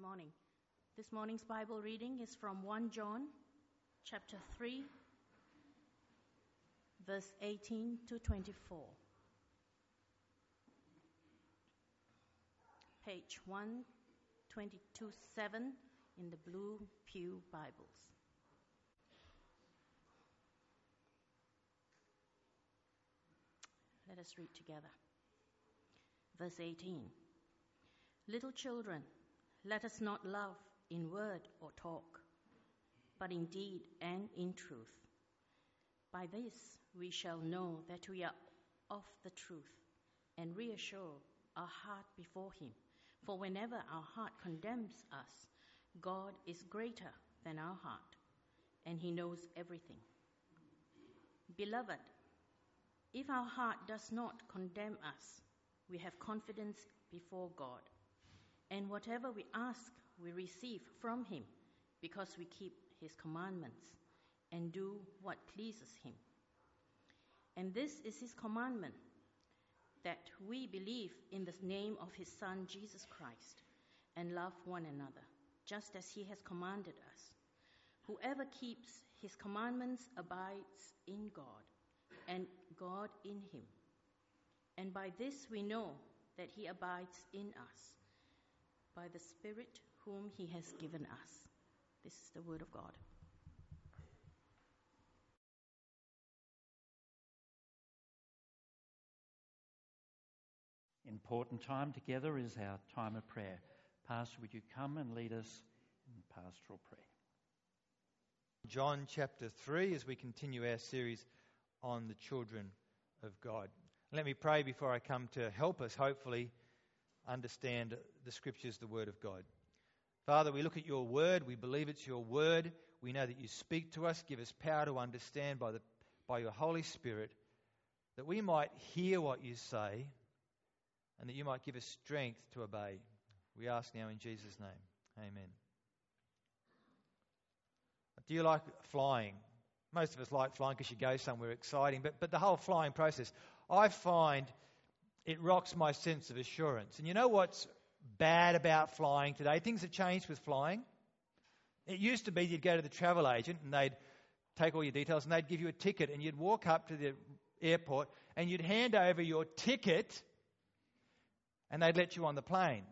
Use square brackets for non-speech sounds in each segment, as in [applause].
morning. This morning's Bible reading is from 1 John chapter 3 verse 18 to 24. Page 122 7 in the Blue Pew Bibles. Let us read together. Verse 18 Little children, let us not love in word or talk, but in deed and in truth. By this we shall know that we are of the truth and reassure our heart before Him. For whenever our heart condemns us, God is greater than our heart, and He knows everything. Beloved, if our heart does not condemn us, we have confidence before God. And whatever we ask, we receive from Him because we keep His commandments and do what pleases Him. And this is His commandment that we believe in the name of His Son, Jesus Christ, and love one another, just as He has commanded us. Whoever keeps His commandments abides in God, and God in Him. And by this we know that He abides in us by the Spirit whom He has given us. This is the Word of God. Important time together is our time of prayer. Pastor, would you come and lead us in pastoral prayer? John chapter 3 as we continue our series on the children of God. Let me pray before I come to help us, hopefully, understand the scriptures, the word of God. Father, we look at your word. We believe it's your word. We know that you speak to us. Give us power to understand by, the, by your Holy Spirit that we might hear what you say and that you might give us strength to obey. We ask now in Jesus' name. Amen. Do you like flying? Most of us like flying because you go somewhere exciting, but, but the whole flying process, I find it rocks my sense of assurance. And you know what's bad about flying today? Things have changed with flying. It used to be you'd go to the travel agent and they'd take all your details and they'd give you a ticket and you'd walk up to the airport and you'd hand over your ticket and they'd let you on the plane.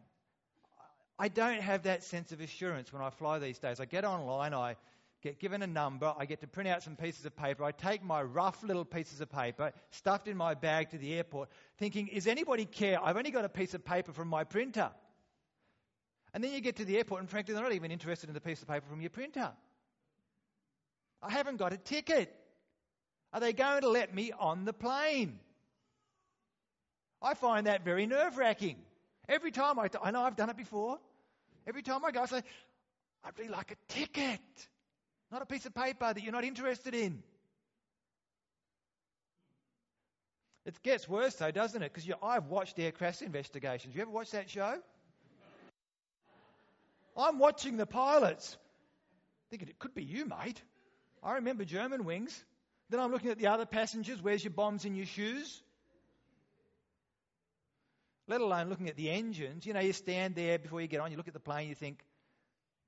I don't have that sense of assurance when I fly these days. I get online, I get given a number, I get to print out some pieces of paper, I take my rough little pieces of paper, stuffed in my bag to the airport, thinking, is anybody care? I've only got a piece of paper from my printer. And then you get to the airport, and frankly, they're not even interested in the piece of paper from your printer. I haven't got a ticket. Are they going to let me on the plane? I find that very nerve wracking. Every time I, I know I've done it before. Every time I go, I say, I'd really like a ticket. Not a piece of paper that you're not interested in. It gets worse though, doesn't it? Because I've watched air crash investigations. You ever watch that show? I'm watching the pilots, thinking it could be you, mate. I remember Germanwings. Then I'm looking at the other passengers. Where's your bombs in your shoes? Let alone looking at the engines. You know, you stand there before you get on, you look at the plane, you think,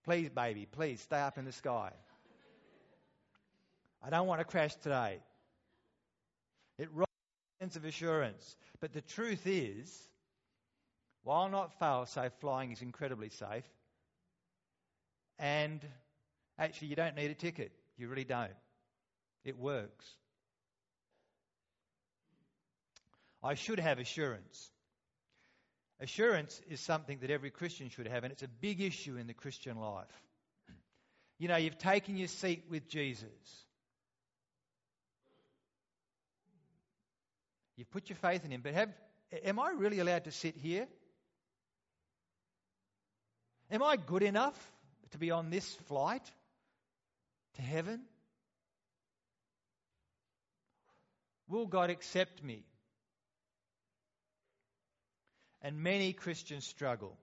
please, baby, please stay up in the sky. I don't want to crash today. It robs sense of assurance. But the truth is, while not fail safe, flying is incredibly safe. And actually, you don't need a ticket. You really don't. It works. I should have assurance. Assurance is something that every Christian should have, and it's a big issue in the Christian life. You know, you've taken your seat with Jesus. You've put your faith in him, but have, am I really allowed to sit here? Am I good enough to be on this flight to heaven? Will God accept me? And many Christians struggle.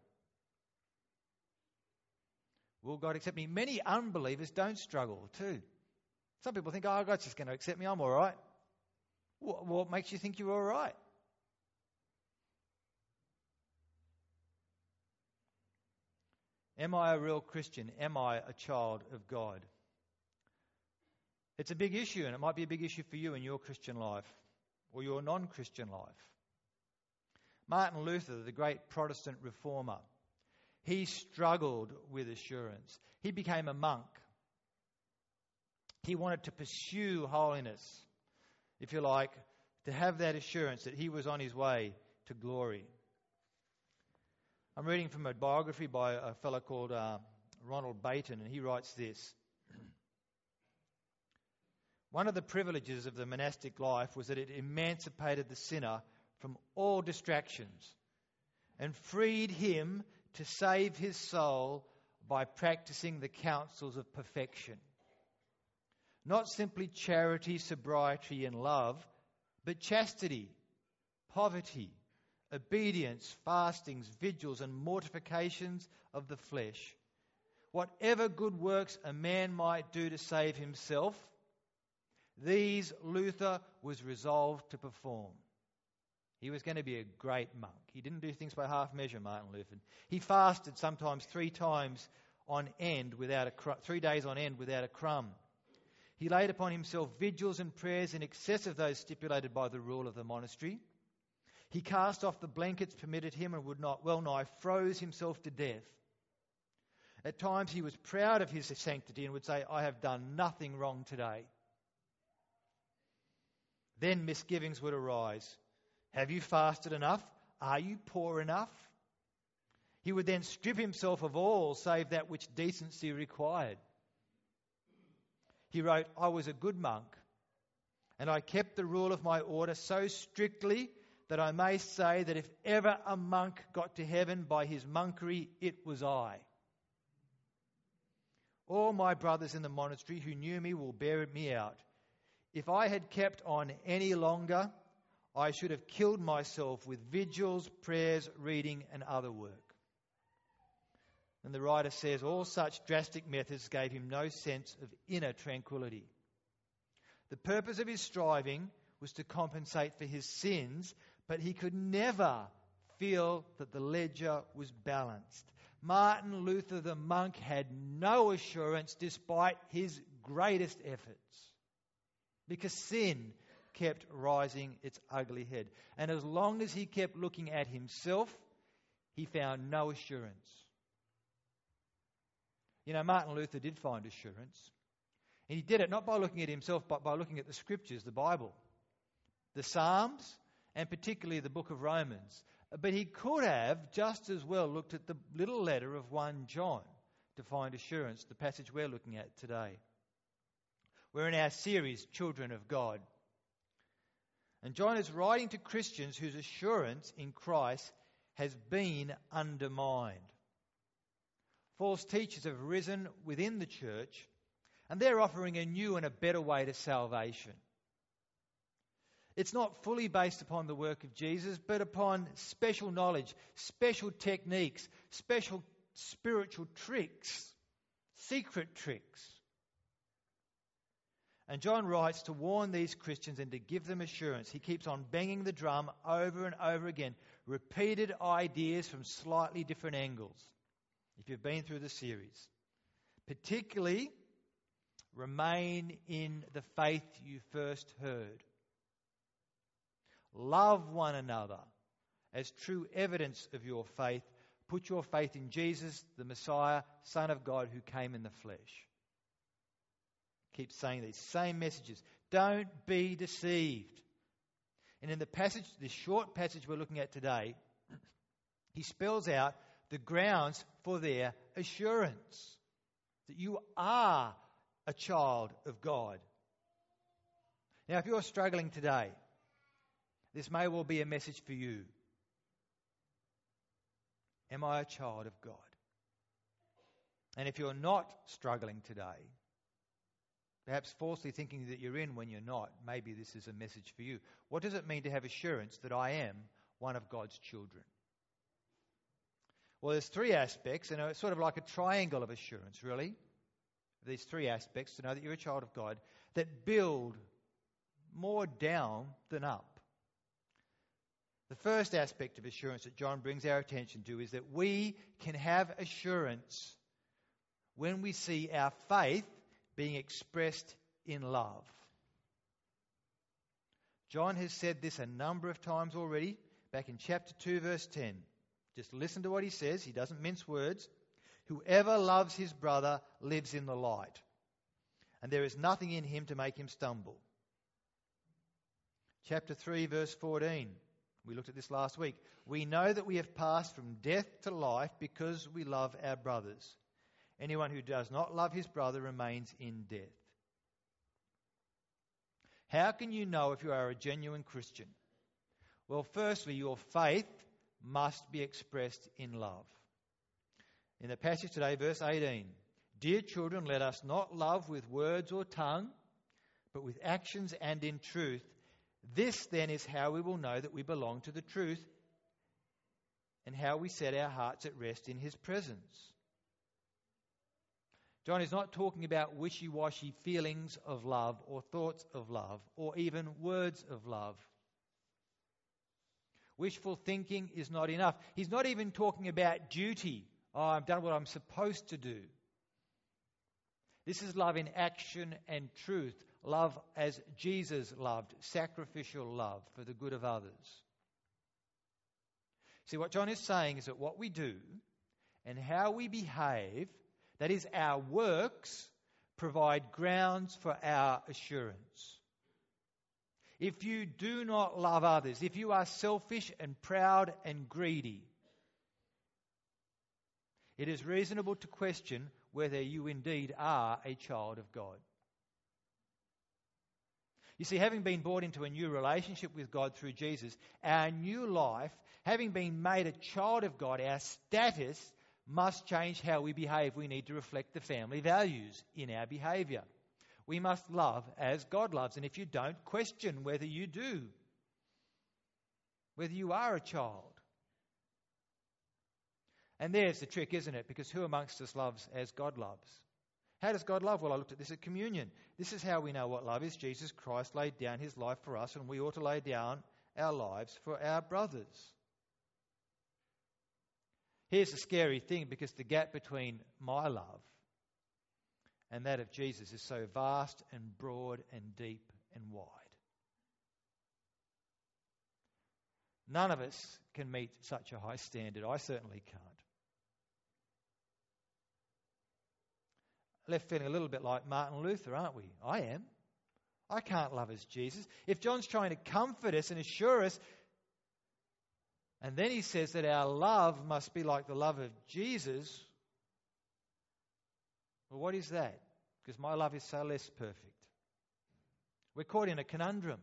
Will God accept me? Many unbelievers don't struggle too. Some people think, oh, God's just going to accept me, I'm all right. What makes you think you're all right? Am I a real Christian? Am I a child of God? It's a big issue, and it might be a big issue for you in your Christian life or your non Christian life. Martin Luther, the great Protestant reformer, he struggled with assurance. He became a monk. He wanted to pursue holiness, if you like, to have that assurance that he was on his way to glory. I'm reading from a biography by a fellow called uh, Ronald Bainton, and he writes this. One of the privileges of the monastic life was that it emancipated the sinner from all distractions and freed him to save his soul by practicing the counsels of perfection. Not simply charity, sobriety, and love, but chastity, poverty, obedience, fastings, vigils, and mortifications of the flesh. Whatever good works a man might do to save himself, these Luther was resolved to perform. He was going to be a great monk. He didn't do things by half measure, Martin Luther. He fasted sometimes three times on end without a cr- three days on end without a crumb. He laid upon himself vigils and prayers in excess of those stipulated by the rule of the monastery. He cast off the blankets permitted him and would not well nigh froze himself to death. At times he was proud of his sanctity and would say, I have done nothing wrong today. Then misgivings would arise. Have you fasted enough? Are you poor enough? He would then strip himself of all save that which decency required. He wrote, I was a good monk, and I kept the rule of my order so strictly that I may say that if ever a monk got to heaven by his monkery, it was I. All my brothers in the monastery who knew me will bear me out. If I had kept on any longer, I should have killed myself with vigils, prayers, reading, and other work. And the writer says all such drastic methods gave him no sense of inner tranquility. The purpose of his striving was to compensate for his sins, but he could never feel that the ledger was balanced. Martin Luther the monk had no assurance despite his greatest efforts because sin kept rising its ugly head. And as long as he kept looking at himself, he found no assurance. You know, Martin Luther did find assurance. And he did it not by looking at himself, but by looking at the scriptures, the Bible, the Psalms, and particularly the book of Romans. But he could have just as well looked at the little letter of 1 John to find assurance, the passage we're looking at today. We're in our series, Children of God. And John is writing to Christians whose assurance in Christ has been undermined. False teachers have risen within the church, and they're offering a new and a better way to salvation. It's not fully based upon the work of Jesus, but upon special knowledge, special techniques, special spiritual tricks, secret tricks. And John writes to warn these Christians and to give them assurance. He keeps on banging the drum over and over again, repeated ideas from slightly different angles, if you've been through the series. Particularly, remain in the faith you first heard. Love one another as true evidence of your faith. Put your faith in Jesus, the Messiah, Son of God, who came in the flesh. Keep saying these same messages. Don't be deceived. And in the passage, this short passage we're looking at today, [clears throat] he spells out the grounds for their assurance that you are a child of God. Now, if you're struggling today, this may well be a message for you. Am I a child of God? And if you're not struggling today, perhaps falsely thinking that you're in when you're not, maybe this is a message for you. What does it mean to have assurance that I am one of God's children? Well, there's three aspects, and it's sort of like a triangle of assurance, really. These three aspects to know that you're a child of God that build more down than up. The first aspect of assurance that John brings our attention to is that we can have assurance when we see our faith being expressed in love. John has said this a number of times already, back in chapter 2, verse 10. Just listen to what he says. He doesn't mince words. Whoever loves his brother lives in the light, and there is nothing in him to make him stumble. Chapter 3, verse 14. We looked at this last week. We know that we have passed from death to life because we love our brothers. Anyone who does not love his brother remains in death. How can you know if you are a genuine Christian? Well, firstly, your faith must be expressed in love. In the passage today, verse 18 Dear children, let us not love with words or tongue, but with actions and in truth. This then is how we will know that we belong to the truth and how we set our hearts at rest in his presence. John is not talking about wishy washy feelings of love or thoughts of love or even words of love. Wishful thinking is not enough. He's not even talking about duty. Oh, I've done what I'm supposed to do. This is love in action and truth. Love as Jesus loved, sacrificial love for the good of others. See, what John is saying is that what we do and how we behave, that is, our works, provide grounds for our assurance. If you do not love others, if you are selfish and proud and greedy, it is reasonable to question whether you indeed are a child of God. You see, having been brought into a new relationship with God through Jesus, our new life, having been made a child of God, our status must change how we behave. We need to reflect the family values in our behavior. We must love as God loves. And if you don't, question whether you do, whether you are a child. And there's the trick, isn't it? Because who amongst us loves as God loves? How does God love? Well, I looked at this at communion. This is how we know what love is. Jesus Christ laid down his life for us, and we ought to lay down our lives for our brothers. Here's the scary thing because the gap between my love and that of Jesus is so vast and broad and deep and wide. None of us can meet such a high standard. I certainly can't. Left feeling a little bit like Martin Luther, aren't we? I am. I can't love as Jesus. If John's trying to comfort us and assure us, and then he says that our love must be like the love of Jesus, well, what is that? Because my love is so less perfect. We're caught in a conundrum.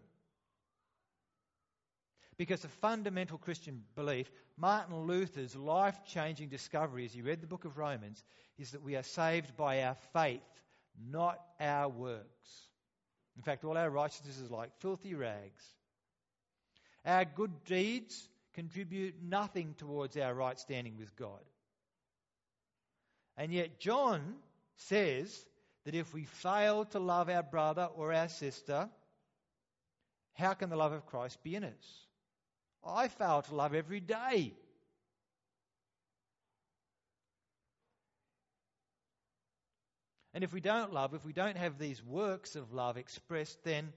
Because a fundamental Christian belief, Martin Luther's life changing discovery as he read the book of Romans, is that we are saved by our faith, not our works. In fact, all our righteousness is like filthy rags. Our good deeds contribute nothing towards our right standing with God. And yet, John says that if we fail to love our brother or our sister, how can the love of Christ be in us? I fail to love every day. And if we don't love, if we don't have these works of love expressed, then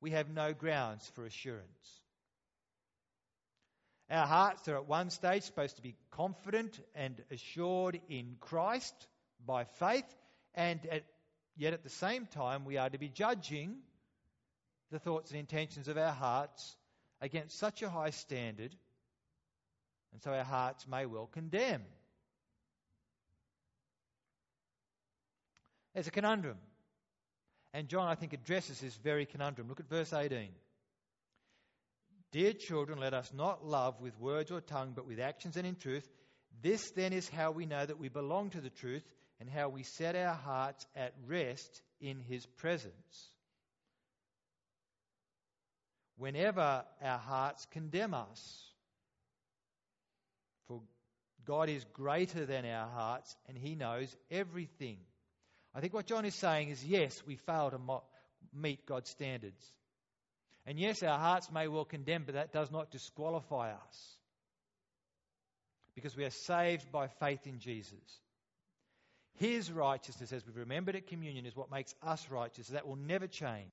we have no grounds for assurance. Our hearts are at one stage supposed to be confident and assured in Christ by faith, and at, yet at the same time, we are to be judging the thoughts and intentions of our hearts against such a high standard, and so our hearts may well condemn. There's a conundrum. And John, I think, addresses this very conundrum. Look at verse 18. Dear children, let us not love with words or tongue, but with actions and in truth. This then is how we know that we belong to the truth and how we set our hearts at rest in his presence. Whenever our hearts condemn us, for God is greater than our hearts and he knows everything. I think what John is saying is yes, we fail to mo- meet God's standards. And yes, our hearts may well condemn, but that does not disqualify us. Because we are saved by faith in Jesus. His righteousness, as we've remembered at communion, is what makes us righteous. That will never change.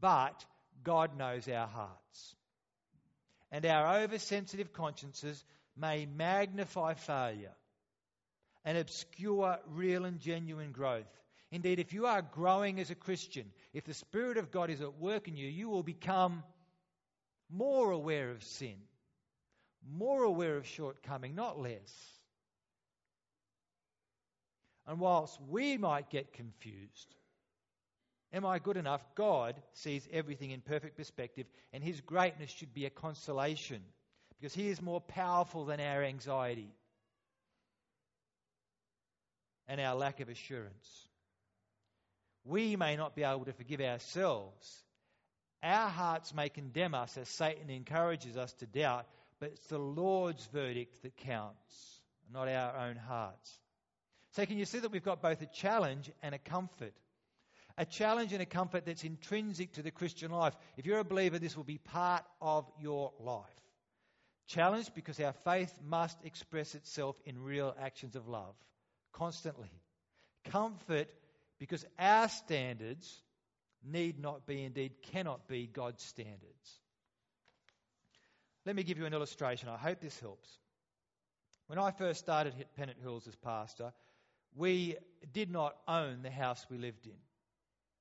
But God knows our hearts. And our oversensitive consciences may magnify failure and obscure real and genuine growth. Indeed, if you are growing as a Christian, if the Spirit of God is at work in you, you will become more aware of sin, more aware of shortcoming, not less. And whilst we might get confused, am I good enough? God sees everything in perfect perspective, and His greatness should be a consolation because He is more powerful than our anxiety and our lack of assurance. We may not be able to forgive ourselves. Our hearts may condemn us as Satan encourages us to doubt, but it's the Lord's verdict that counts, not our own hearts. So, can you see that we've got both a challenge and a comfort? A challenge and a comfort that's intrinsic to the Christian life. If you're a believer, this will be part of your life. Challenge because our faith must express itself in real actions of love constantly. Comfort because our standards need not be, indeed cannot be, God's standards. Let me give you an illustration. I hope this helps. When I first started at Pennant Hills as pastor, we did not own the house we lived in.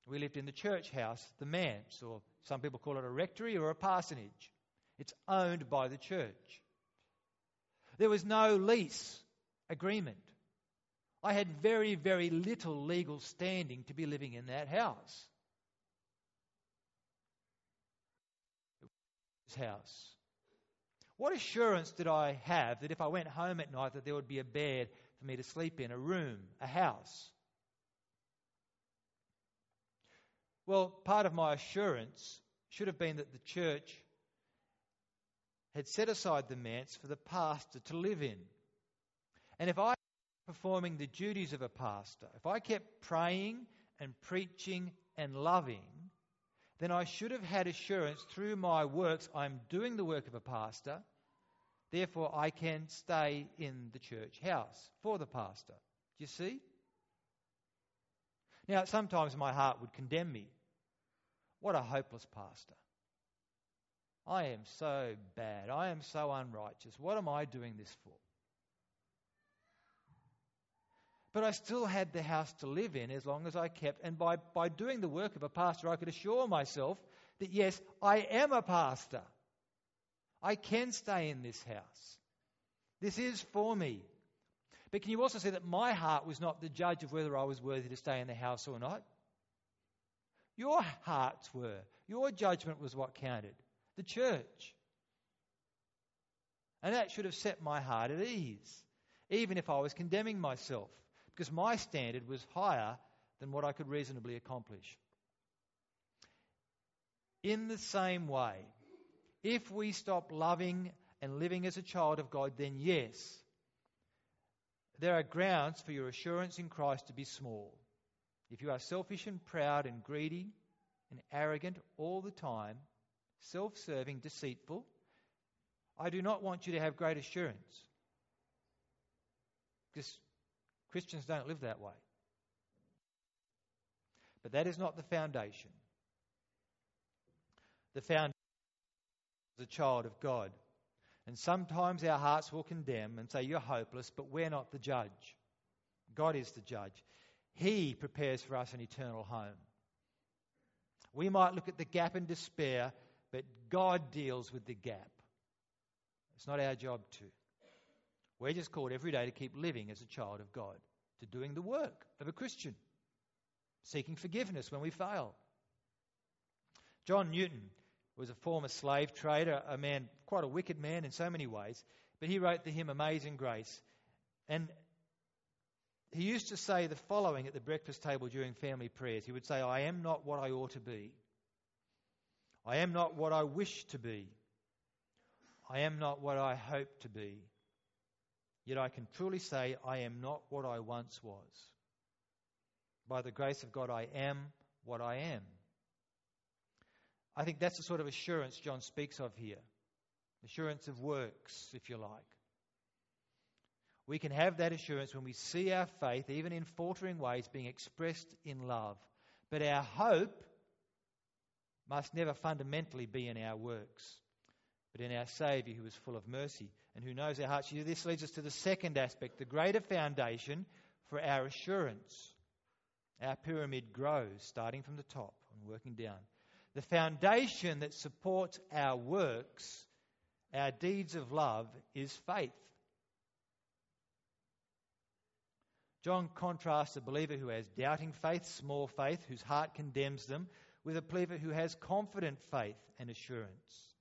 We lived in the church house, the manse, or some people call it a rectory or a parsonage. It's owned by the church. There was no lease agreement. I had very, very little legal standing to be living in that house. House. What assurance did I have that if I went home at night that there would be a bed for me to sleep in, a room, a house? Well, part of my assurance should have been that the church had set aside the manse for the pastor to live in. And if I performing the duties of a pastor, if I kept praying and preaching and loving, then I should have had assurance through my works I'm doing the work of a pastor. Therefore, I can stay in the church house for the pastor. Do you see? Now, sometimes my heart would condemn me. What a hopeless pastor. I am so bad. I am so unrighteous. What am I doing this for? But I still had the house to live in as long as I kept. And by, by doing the work of a pastor, I could assure myself that yes, I am a pastor. I can stay in this house. This is for me. But can you also see that my heart was not the judge of whether I was worthy to stay in the house or not? Your hearts were. Your judgment was what counted. The church. And that should have set my heart at ease, even if I was condemning myself because my standard was higher than what I could reasonably accomplish. In the same way, if we stop loving and living as a child of God, then yes, there are grounds for your assurance in Christ to be small. If you are selfish and proud and greedy and arrogant all the time, self serving, deceitful, I do not want you to have great assurance. Because Christians don't live that way. But that is not the foundation. The foundation a child of God. And sometimes our hearts will condemn and say, You're hopeless, but we're not the judge. God is the judge. He prepares for us an eternal home. We might look at the gap in despair, but God deals with the gap. It's not our job to. We're just called every day to keep living as a child of God, to doing the work of a Christian, seeking forgiveness when we fail. John Newton was a former slave trader, a man, quite a wicked man in so many ways, but he wrote the hymn Amazing Grace. And he used to say the following at the breakfast table during family prayers. He would say, I am not what I ought to be. I am not what I wish to be. I am not what I hope to be. Yet I can truly say, I am not what I once was. By the grace of God, I am what I am. I think that's the sort of assurance John speaks of here assurance of works, if you like. We can have that assurance when we see our faith, even in faltering ways, being expressed in love. But our hope must never fundamentally be in our works, but in our Saviour who is full of mercy and who knows our hearts. This leads us to the second aspect, the greater foundation for our assurance. Our pyramid grows, starting from the top and working down. The foundation that supports our works, our deeds of love, is faith. John contrasts a believer who has doubting faith, small faith, whose heart condemns them, with a believer who has confident faith and assurance.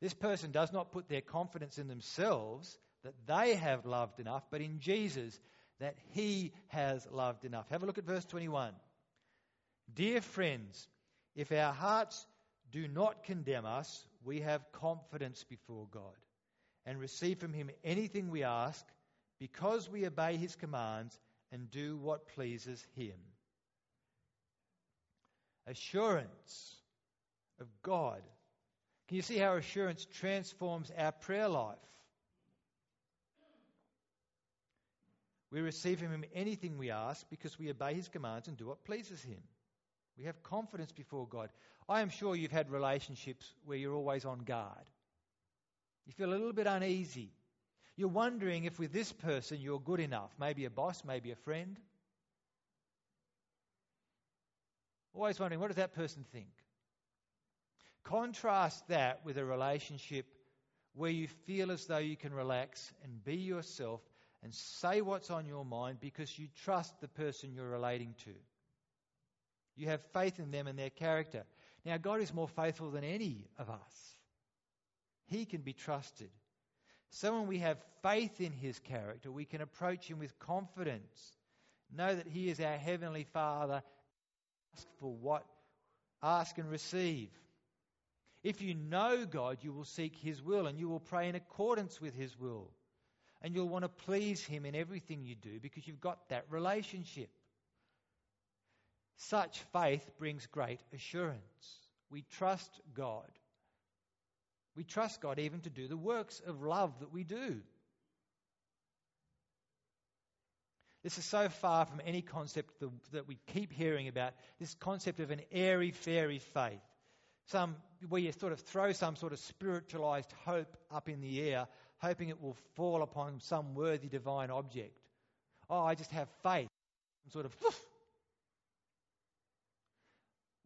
This person does not put their confidence in themselves that they have loved enough, but in Jesus that he has loved enough. Have a look at verse 21. Dear friends, if our hearts do not condemn us, we have confidence before God and receive from him anything we ask because we obey his commands and do what pleases him. Assurance of God. Can you see how assurance transforms our prayer life? We receive from him anything we ask because we obey his commands and do what pleases him. We have confidence before God. I am sure you've had relationships where you're always on guard. You feel a little bit uneasy. You're wondering if with this person you're good enough. Maybe a boss, maybe a friend. Always wondering, what does that person think? Contrast that with a relationship where you feel as though you can relax and be yourself and say what's on your mind because you trust the person you're relating to. You have faith in them and their character. Now, God is more faithful than any of us. He can be trusted. So when we have faith in his character, we can approach him with confidence. Know that he is our heavenly Father. Ask for what? Ask and receive. If you know God, you will seek his will and you will pray in accordance with his will. And you'll want to please him in everything you do because you've got that relationship. Such faith brings great assurance. We trust God. We trust God even to do the works of love that we do. This is so far from any concept that we keep hearing about this concept of an airy fairy faith. Some, where you sort of throw some sort of spiritualized hope up in the air, hoping it will fall upon some worthy divine object. Oh, I just have faith. Sort of.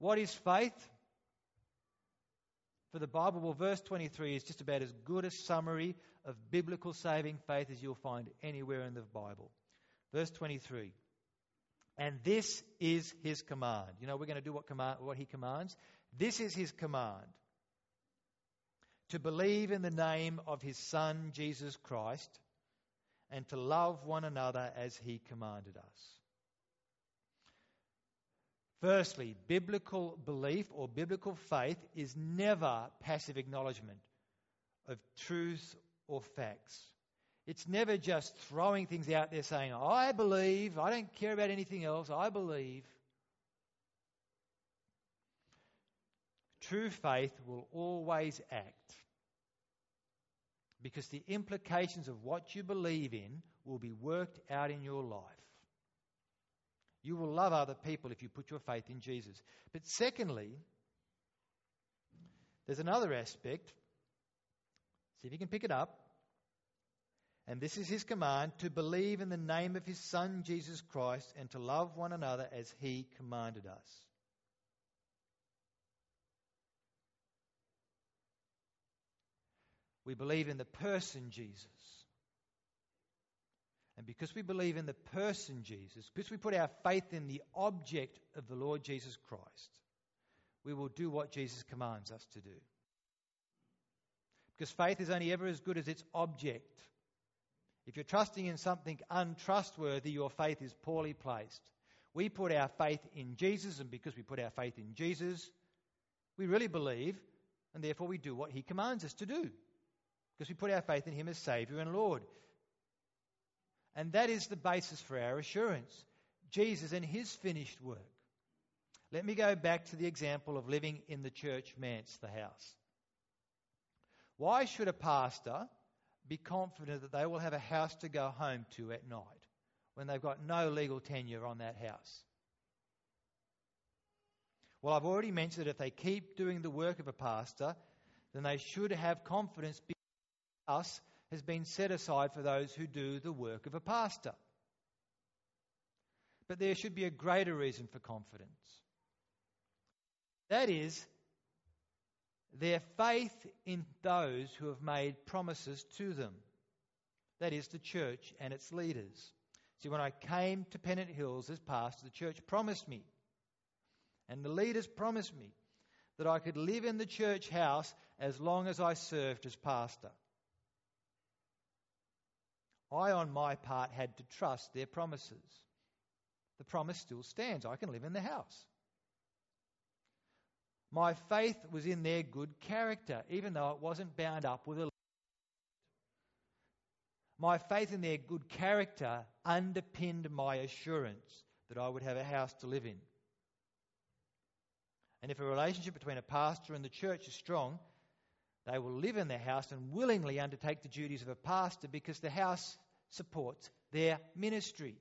What is faith? for the Bible? Well, verse 23 is just about as good a summary of biblical saving faith as you'll find anywhere in the Bible. Verse 23. And this is his command. You know, we're going to do what, command, what he commands. This is his command to believe in the name of his Son, Jesus Christ, and to love one another as he commanded us. Firstly, biblical belief or biblical faith is never passive acknowledgement of truth or facts. It's never just throwing things out there saying, I believe, I don't care about anything else, I believe. True faith will always act because the implications of what you believe in will be worked out in your life. You will love other people if you put your faith in Jesus. But secondly, there's another aspect. See if you can pick it up. And this is his command to believe in the name of his Son, Jesus Christ, and to love one another as he commanded us. We believe in the person Jesus. And because we believe in the person Jesus, because we put our faith in the object of the Lord Jesus Christ, we will do what Jesus commands us to do. Because faith is only ever as good as its object. If you're trusting in something untrustworthy, your faith is poorly placed. We put our faith in Jesus, and because we put our faith in Jesus, we really believe, and therefore we do what He commands us to do. Because we put our faith in Him as Saviour and Lord. And that is the basis for our assurance Jesus and his finished work. Let me go back to the example of living in the church manse, the house. Why should a pastor be confident that they will have a house to go home to at night when they've got no legal tenure on that house? Well, I've already mentioned that if they keep doing the work of a pastor, then they should have confidence us has been set aside for those who do the work of a pastor. But there should be a greater reason for confidence. That is, their faith in those who have made promises to them. That is, the church and its leaders. See, when I came to Pennant Hills as pastor, the church promised me, and the leaders promised me, that I could live in the church house as long as I served as pastor. I, on my part, had to trust their promises. The promise still stands I can live in the house. My faith was in their good character, even though it wasn't bound up with a. My faith in their good character underpinned my assurance that I would have a house to live in. And if a relationship between a pastor and the church is strong, they will live in their house and willingly undertake the duties of a pastor because the house supports their ministry.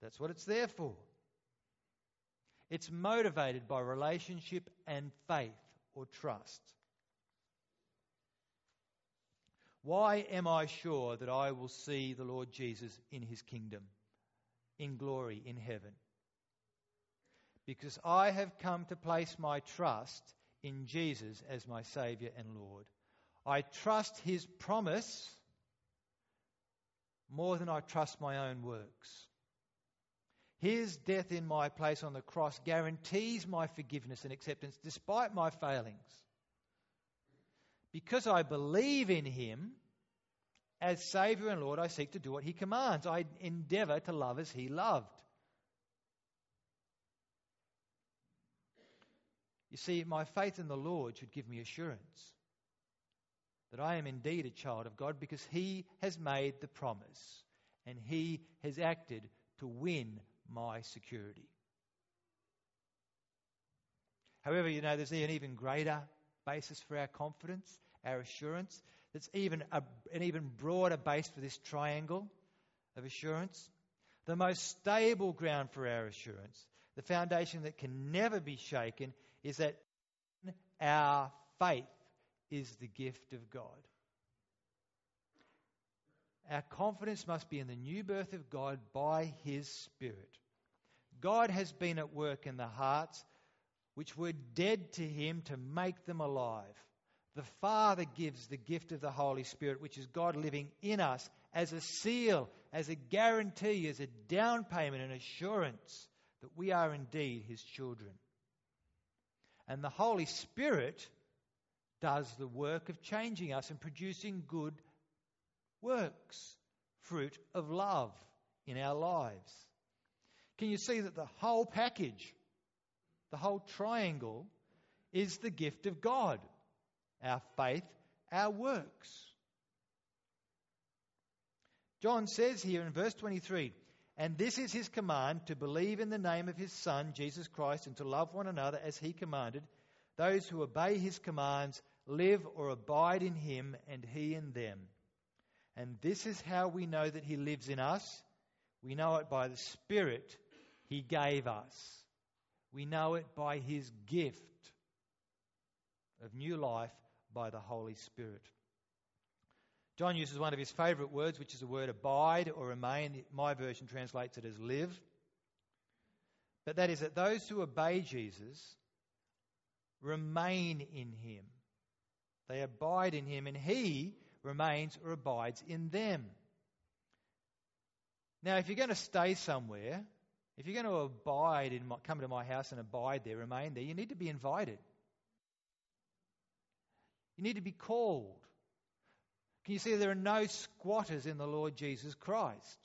That's what it's there for. It's motivated by relationship and faith or trust. Why am I sure that I will see the Lord Jesus in his kingdom, in glory, in heaven? Because I have come to place my trust in Jesus as my Saviour and Lord. I trust his promise more than I trust my own works. His death in my place on the cross guarantees my forgiveness and acceptance despite my failings. Because I believe in Him, as Saviour and Lord, I seek to do what He commands. I endeavour to love as He loved. You see, my faith in the Lord should give me assurance that I am indeed a child of God because He has made the promise and He has acted to win my security. However, you know, there's an even greater basis for our confidence, our assurance. There's even a, an even broader base for this triangle of assurance. The most stable ground for our assurance, the foundation that can never be shaken, is that our faith is the gift of God. Our confidence must be in the new birth of God by His Spirit. God has been at work in the hearts which were dead to Him to make them alive. The Father gives the gift of the Holy Spirit, which is God living in us as a seal, as a guarantee, as a down payment, an assurance that we are indeed His children. And the Holy Spirit does the work of changing us and producing good works, fruit of love in our lives. Can you see that the whole package, the whole triangle, is the gift of God? Our faith, our works. John says here in verse 23 And this is his command to believe in the name of his Son, Jesus Christ, and to love one another as he commanded. Those who obey his commands live or abide in him, and he in them. And this is how we know that He lives in us. We know it by the Spirit He gave us. We know it by His gift of new life by the Holy Spirit. John uses one of his favourite words, which is the word abide or remain. My version translates it as live. But that is that those who obey Jesus remain in him. They abide in him, and he remains or abides in them. Now, if you're going to stay somewhere, if you're going to abide in my, come to my house and abide there, remain there, you need to be invited. You need to be called. Can you see there are no squatters in the Lord Jesus Christ?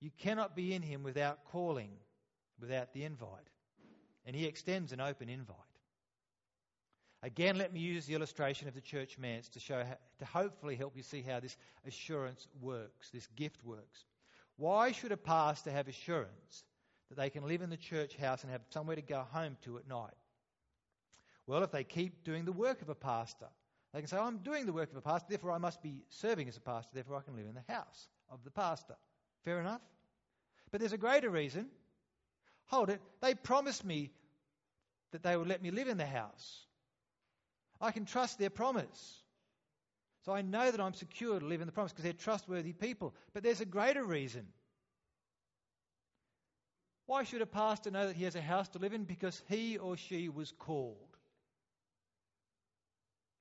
You cannot be in him without calling, without the invite. And he extends an open invite. Again, let me use the illustration of the church manse to show, how, to hopefully help you see how this assurance works, this gift works. Why should a pastor have assurance that they can live in the church house and have somewhere to go home to at night? Well, if they keep doing the work of a pastor, they can say, I'm doing the work of a pastor, therefore I must be serving as a pastor, therefore I can live in the house of the pastor. Fair enough? But there's a greater reason. Hold it. They promised me that they would let me live in the house. I can trust their promise. So I know that I'm secure to live in the promise because they're trustworthy people. But there's a greater reason. Why should a pastor know that he has a house to live in? Because he or she was called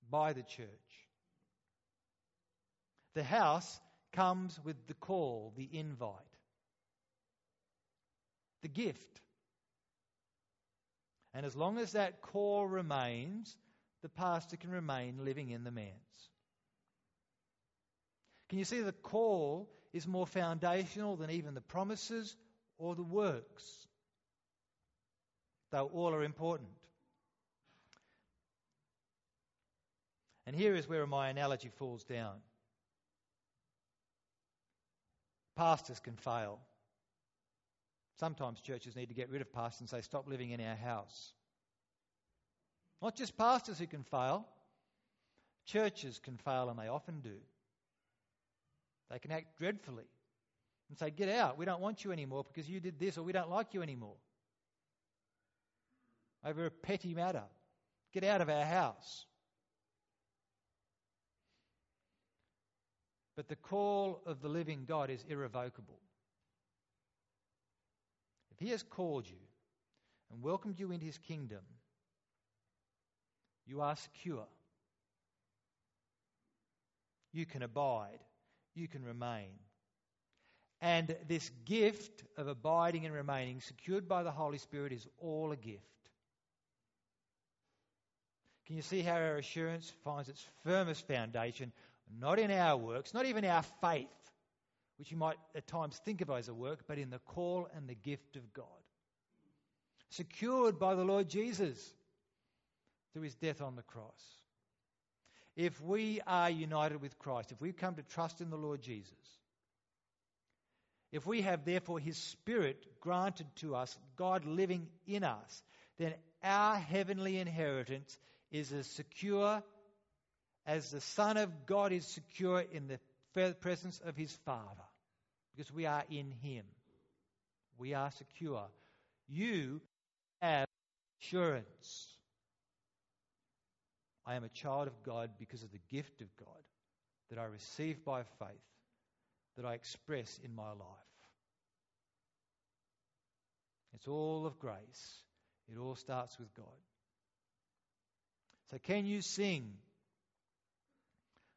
by the church. The house comes with the call, the invite, the gift. And as long as that call remains, the pastor can remain living in the manse. Can you see the call is more foundational than even the promises or the works? Though all are important. And here is where my analogy falls down. Pastors can fail. Sometimes churches need to get rid of pastors and say, stop living in our house. Not just pastors who can fail, churches can fail, and they often do. They can act dreadfully and say, Get out, we don't want you anymore because you did this, or we don't like you anymore. Over a petty matter. Get out of our house. But the call of the living God is irrevocable. If He has called you and welcomed you into His kingdom, you are secure. You can abide. You can remain. And this gift of abiding and remaining, secured by the Holy Spirit, is all a gift. Can you see how our assurance finds its firmest foundation not in our works, not even our faith, which you might at times think of as a work, but in the call and the gift of God. Secured by the Lord Jesus through his death on the cross. If we are united with Christ, if we come to trust in the Lord Jesus, if we have therefore his Spirit granted to us, God living in us, then our heavenly inheritance is as secure as the Son of God is secure in the presence of his Father, because we are in him. We are secure. You have assurance. I am a child of God because of the gift of God that I receive by faith, that I express in my life. It's all of grace. It all starts with God. So, can you sing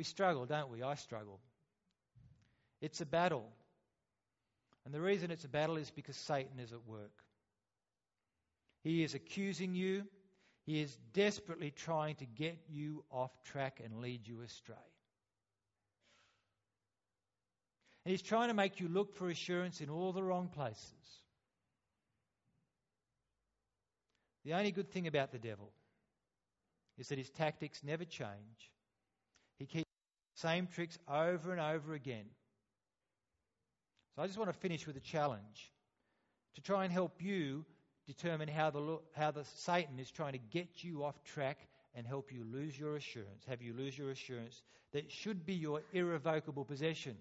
We struggle, don't we? I struggle. It's a battle. And the reason it's a battle is because Satan is at work. He is accusing you. He is desperately trying to get you off track and lead you astray. And he's trying to make you look for assurance in all the wrong places. The only good thing about the devil is that his tactics never change. Same tricks over and over again. So I just want to finish with a challenge to try and help you determine how the, how the Satan is trying to get you off track and help you lose your assurance, have you lose your assurance that should be your irrevocable possession.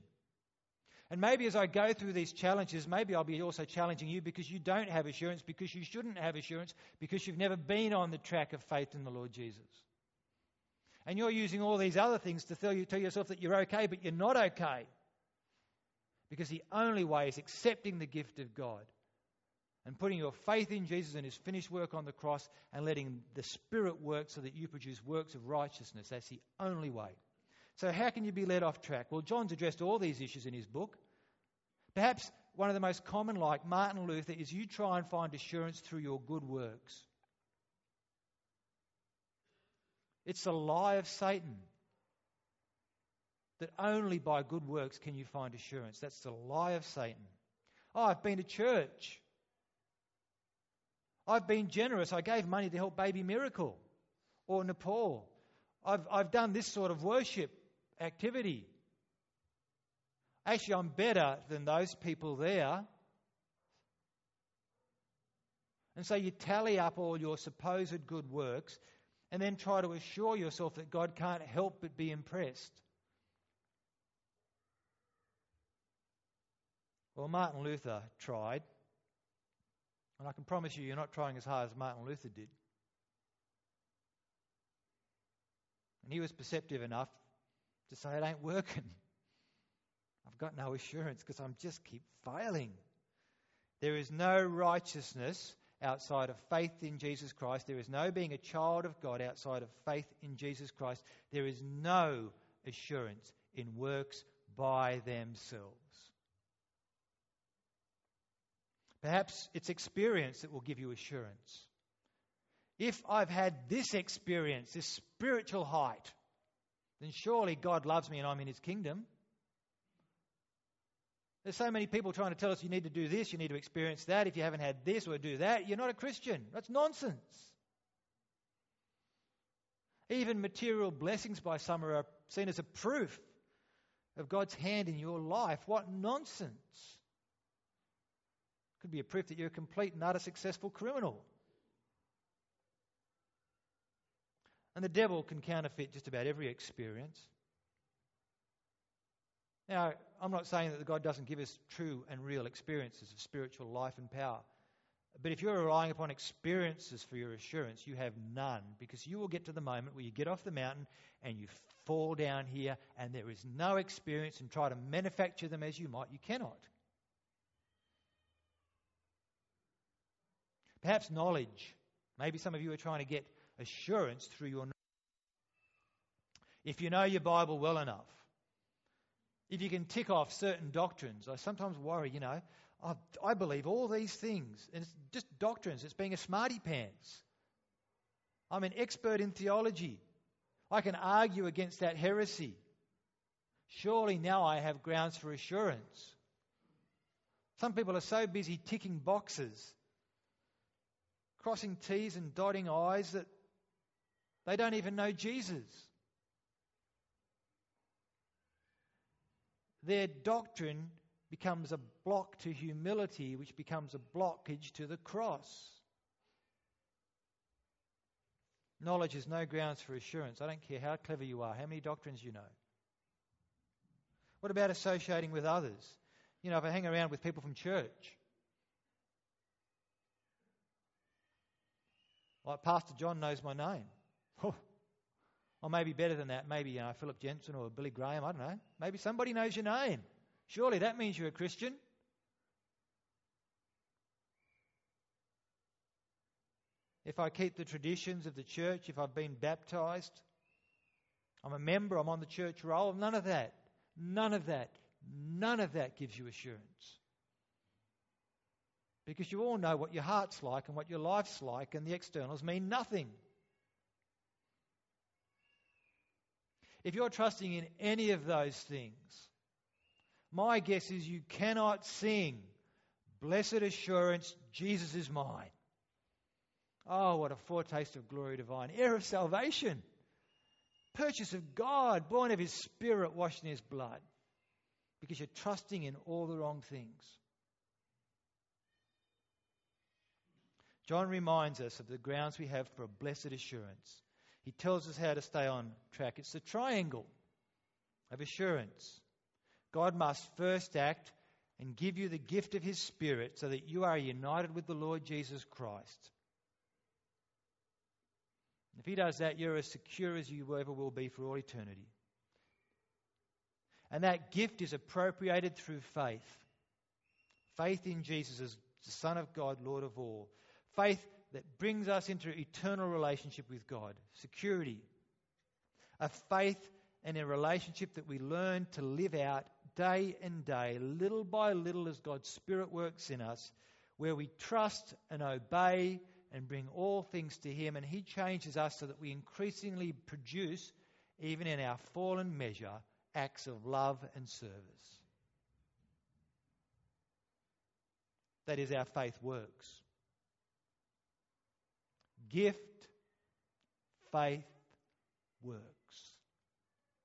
And maybe as I go through these challenges, maybe I'll be also challenging you because you don't have assurance, because you shouldn't have assurance, because you've never been on the track of faith in the Lord Jesus. And you're using all these other things to tell, you, tell yourself that you're okay, but you're not okay. Because the only way is accepting the gift of God and putting your faith in Jesus and his finished work on the cross and letting the Spirit work so that you produce works of righteousness. That's the only way. So, how can you be led off track? Well, John's addressed all these issues in his book. Perhaps one of the most common, like Martin Luther, is you try and find assurance through your good works. It's a lie of Satan that only by good works can you find assurance. That's the lie of Satan. Oh, I've been to church. I've been generous. I gave money to help Baby Miracle or Nepal. I've, I've done this sort of worship activity. Actually, I'm better than those people there. And so you tally up all your supposed good works and then try to assure yourself that God can't help but be impressed. Well, Martin Luther tried. And I can promise you, you're not trying as hard as Martin Luther did. And he was perceptive enough to say, It ain't working. I've got no assurance because I'm just keep failing. There is no righteousness outside of faith in Jesus Christ. There is no being a child of God outside of faith in Jesus Christ. There is no assurance in works by themselves. Perhaps it's experience that will give you assurance. If I've had this experience, this spiritual height, then surely God loves me and I'm in his kingdom. There's so many people trying to tell us you need to do this, you need to experience that. If you haven't had this or do that, you're not a Christian. That's nonsense. Even material blessings by some are seen as a proof of God's hand in your life. What nonsense. Could be a proof that you're a complete and utter successful criminal. And the devil can counterfeit just about every experience. Now, I'm not saying that God doesn't give us true and real experiences of spiritual life and power. But if you're relying upon experiences for your assurance, you have none because you will get to the moment where you get off the mountain and you fall down here and there is no experience and try to manufacture them as you might. You cannot. Perhaps knowledge. Maybe some of you are trying to get assurance through your knowledge. If you know your Bible well enough, if you can tick off certain doctrines, I sometimes worry, you know, I, I believe all these things, and it's just doctrines, it's being a smarty pants. I'm an expert in theology. I can argue against that heresy. Surely now I have grounds for assurance. Some people are so busy ticking boxes crossing T's and dotting I's that they don't even know Jesus. Their doctrine becomes a block to humility, which becomes a blockage to the cross. Knowledge is no grounds for assurance. I don't care how clever you are, how many doctrines you know. What about associating with others? You know, if I hang around with people from church, Like Pastor John knows my name. [laughs] Oh, or maybe better than that, maybe you know, Phillip Jensen or Billy Graham, I don't know. Maybe somebody knows your name. Surely that means you're a Christian. If I keep the traditions of the church, if I've been baptized, I'm a member, I'm on the church roll, none of that. None of that. None of that gives you assurance. Because you all know what your heart's like and what your life's like, and the externals mean nothing. If you're trusting in any of those things, my guess is you cannot sing, Blessed assurance, Jesus is mine. Oh, what a foretaste of glory divine. Heir of salvation. Purchase of God, born of His Spirit, washed in His blood. Because you're trusting in all the wrong things. John reminds us of the grounds we have for a blessed assurance. He tells us how to stay on track. It's the triangle of assurance. God must first act and give you the gift of His Spirit so that you are united with the Lord Jesus Christ. If He does that, you're as secure as you ever will be for all eternity. And that gift is appropriated through faith. Faith in Jesus as the Son of God, Lord of all faith that brings us into eternal relationship with God, security, a faith and a relationship that we learn to live out day and day, little by little, as God's Spirit works in us, where we trust and obey and bring all things to Him, and He changes us so that we increasingly produce, even in our fallen measure, acts of love and service. That is, our faith works. Gift, faith, works.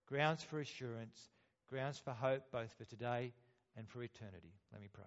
Grounds for assurance, grounds for hope both for today and for eternity. Let me pray.